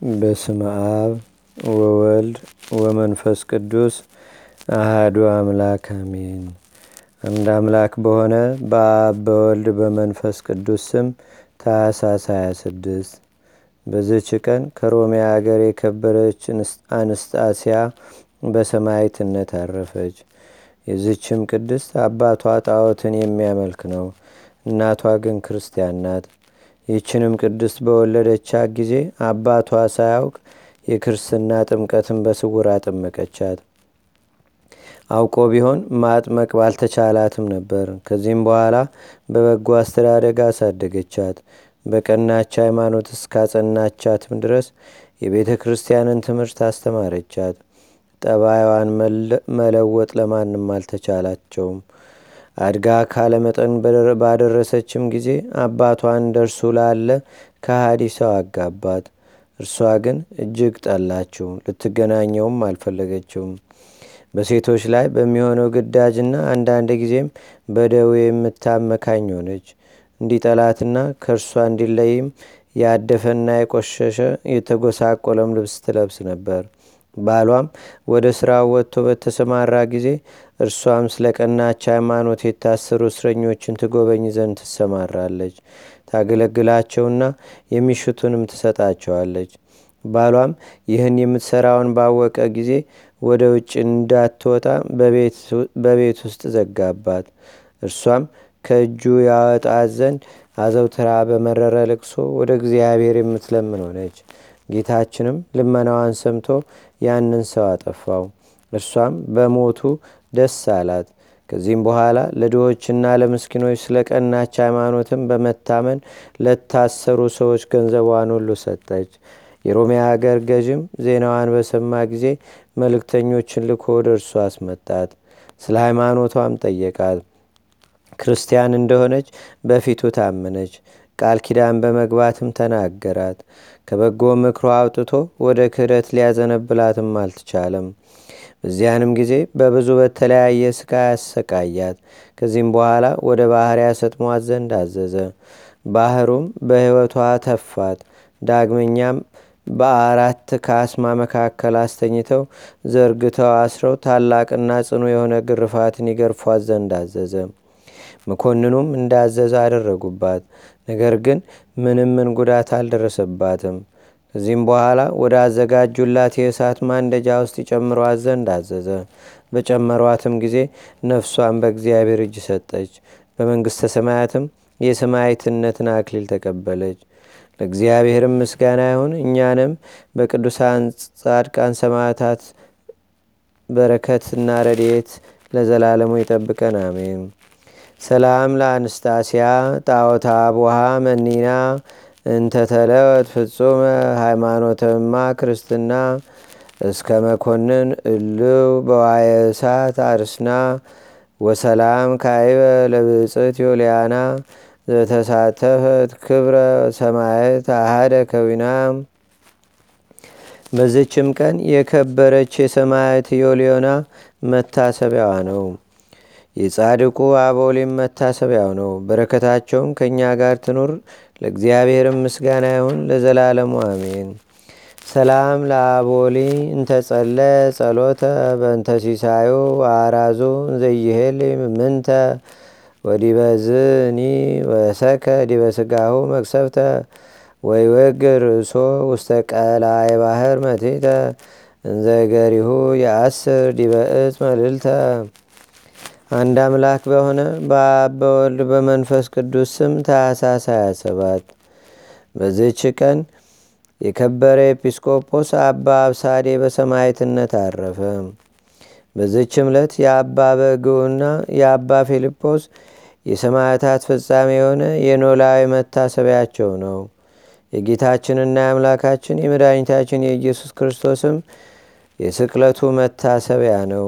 በስመ አብ ወወልድ ወመንፈስ ቅዱስ አህዱ አምላክ አሜን። አንድ አምላክ በሆነ በአብ በወልድ በመንፈስ ቅዱስ ስም ታኅሳስ 26 በዝች ቀን ከሮሜ አገር የከበረች አንስጣስያ በሰማይትነት አረፈች። የዝችም ቅድስት አባቷ ጣዖትን የሚያመልክ ነው። እናቷ ግን ክርስቲያን ናት። ይህችንም ቅድስት በወለደቻት ጊዜ አባቷ ሳያውቅ የክርስትና ጥምቀትን በስውር አጠመቀቻት። አውቆ ቢሆን ማጥመቅ ባልተቻላትም ነበር። ከዚህም በኋላ በበጎ አስተዳደግ አሳደገቻት። በቀናች ሃይማኖት እስካጸናቻትም ድረስ የቤተ ክርስቲያንን ትምህርት አስተማረቻት። ጠባይዋን መለወጥ ለማንም አልተቻላቸውም። አድጋ ካለመጠን ባደረሰችም ጊዜ አባቷን ደርሱ ላለ ከሃዲ ሰው አጋባት። እርሷ ግን እጅግ ጠላችው፣ ልትገናኘውም አልፈለገችውም። በሴቶች ላይ በሚሆነው ግዳጅና አንዳንድ ጊዜም በደዌ የምታመካኝ ሆነች። እንዲጠላትና ከእርሷ እንዲለይም ያደፈና የቆሸሸ የተጎሳቆለም ልብስ ትለብስ ነበር። ባሏም ወደ ሥራ ወጥቶ በተሰማራ ጊዜ እርሷም ስለ ቀናች ሃይማኖት የታሰሩ እስረኞችን ትጎበኝ ዘንድ ትሰማራለች። ታገለግላቸውና የሚሹትንም ትሰጣቸዋለች። ባሏም ይህን የምትሠራውን ባወቀ ጊዜ ወደ ውጭ እንዳትወጣ በቤት ውስጥ ዘጋባት። እርሷም ከእጁ ያወጣት ዘንድ አዘውትራ በመረረ ልቅሶ ወደ እግዚአብሔር የምትለምን ሆነች። ጌታችንም ልመናዋን ሰምቶ ያንን ሰው አጠፋው። እርሷም በሞቱ ደስ አላት። ከዚህም በኋላ ለድሆችና ለምስኪኖች ስለ ቀናች ሃይማኖትም በመታመን ለታሰሩ ሰዎች ገንዘቧን ሁሉ ሰጠች። የሮሜ ሀገር ገዥም ዜናዋን በሰማ ጊዜ መልእክተኞችን ልኮ ወደ እርሱ አስመጣት። ስለ ሃይማኖቷም ጠየቃት። ክርስቲያን እንደሆነች በፊቱ ታመነች። ቃል ኪዳን በመግባትም ተናገራት። ከበጎ ምክሮ አውጥቶ ወደ ክህደት ሊያዘነብላትም አልተቻለም። በዚያንም ጊዜ በብዙ በተለያየ ስቃ ያሰቃያት። ከዚህም በኋላ ወደ ባህር ያሰጥሟት ዘንድ አዘዘ። ባህሩም በሕይወቷ ተፋት። ዳግመኛም በአራት ካስማ መካከል አስተኝተው ዘርግተው አስረው ታላቅና ጽኑ የሆነ ግርፋትን ይገርፏት ዘንድ አዘዘ። መኮንኑም እንዳዘዘ አደረጉባት። ነገር ግን ምንም ምን ጉዳት አልደረሰባትም። ከዚህም በኋላ ወደ አዘጋጁላት የእሳት ማንደጃ ውስጥ ይጨምሯት ዘንድ አዘዘ። በጨመሯትም ጊዜ ነፍሷን በእግዚአብሔር እጅ ሰጠች። በመንግሥተ ሰማያትም የሰማይትነትን አክሊል ተቀበለች። ለእግዚአብሔርም ምስጋና ይሁን። እኛንም በቅዱሳን ጻድቃን ሰማዕታት በረከትና ረድኤት ለዘላለሙ ይጠብቀን፣ አሜን። ሰላም ለአንስታስያ ጣዖታ አቡሃ መኒና እንተተለወት ፍጹመ ሃይማኖተማ ክርስትና እስከ መኮንን እልው በዋየ እሳት አርስና ወሰላም ካይበ ለብፅት ዮልያና ዘተሳተፈት ክብረ ሰማየት አሃደ ከዊና በዝችም ቀን የከበረች የሰማያት ዮልዮና መታሰቢያዋ ነው። የጻድቁ አቦሊም መታሰቢያው ነው። በረከታቸውም ከእኛ ጋር ትኑር። ለእግዚአብሔርም ምስጋና ይሁን ለዘላለሙ አሜን። ሰላም ለአቦሊ እንተጸለ ጸሎተ በእንተ ሲሳዩ አራዙ ዘይሄል ምንተ ወዲበዝኒ ወሰከ ዲበስጋሁ መቅሰፍተ ወይወግር ርእሶ ውስተ ቀላ የባህር መቴተ እንዘገሪሁ የአስር ዲበእጽ መልልተ አንድ አምላክ በሆነ በአብ በወልድ በመንፈስ ቅዱስ ስም ታኅሳስ 27 በዚህች ቀን የከበረ ኤጲስቆጶስ አባ አብሳዴ በሰማይትነት አረፈ። በዚህች ዕለት የአባ በግዑና የአባ ፊልጶስ የሰማዕታት ፍጻሜ የሆነ የኖላዊ መታሰቢያቸው ነው። የጌታችንና የአምላካችን የመድኃኒታችን የኢየሱስ ክርስቶስም የስቅለቱ መታሰቢያ ነው።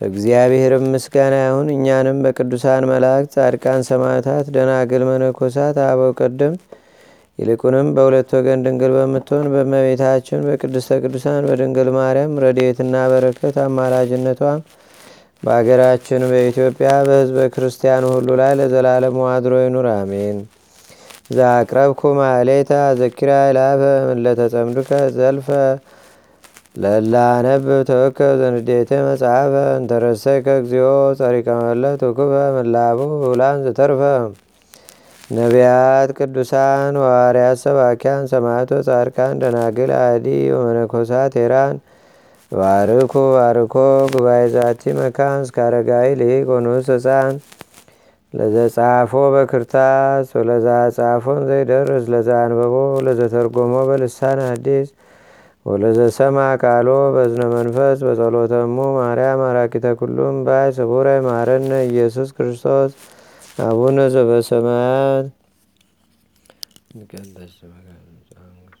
ለእግዚአብሔርም ምስጋና ይሁን። እኛንም በቅዱሳን መላእክት፣ ጻድቃን፣ ሰማዕታት፣ ደናግል፣ መነኮሳት፣ አበው ቀደምት ይልቁንም በሁለት ወገን ድንግል በምትሆን በእመቤታችን በቅድስተ ቅዱሳን በድንግል ማርያም ረድኤትና በረከት አማላጅነቷም በአገራችን በኢትዮጵያ በሕዝበ ክርስቲያኑ ሁሉ ላይ ለዘላለሙ አድሮ ይኑር፣ አሜን። ዛቅረብኩ ማሌታ ዘኪራ ይላፈ ምለተጸምዱከ ዘልፈ ለላነብ ተወከብ ዘንዴቴ መጽሐፈ እንተረሰይከ እግዚኦ ጸሪቀ መለት ውክበ ምላቡ ብውላን ዘተርፈ ነቢያት ቅዱሳን ዋርያት ሰባኪያን ሰማዕቶ ጻድቃን ደናግል አዲ ወመነኮሳት ሄራን ባርኩ ባርኮ ጉባኤ ዛቲ መካን እስካረጋዊ ልቅ ወንኡስ ህፃን ለዘጻፎ በክርታስ ወለዛ ጻፎን ዘይደርስ ለዛ አንበቦ ለዘተርጎሞ በልሳን አዲስ ወለዘሰማ ቃሎ በዝነ መንፈስ በጸሎተሙ ማርያም አራቂተ ኩሉም ባይ ስቡረ ማረነ ኢየሱስ ክርስቶስ አቡነ ዘበሰማያት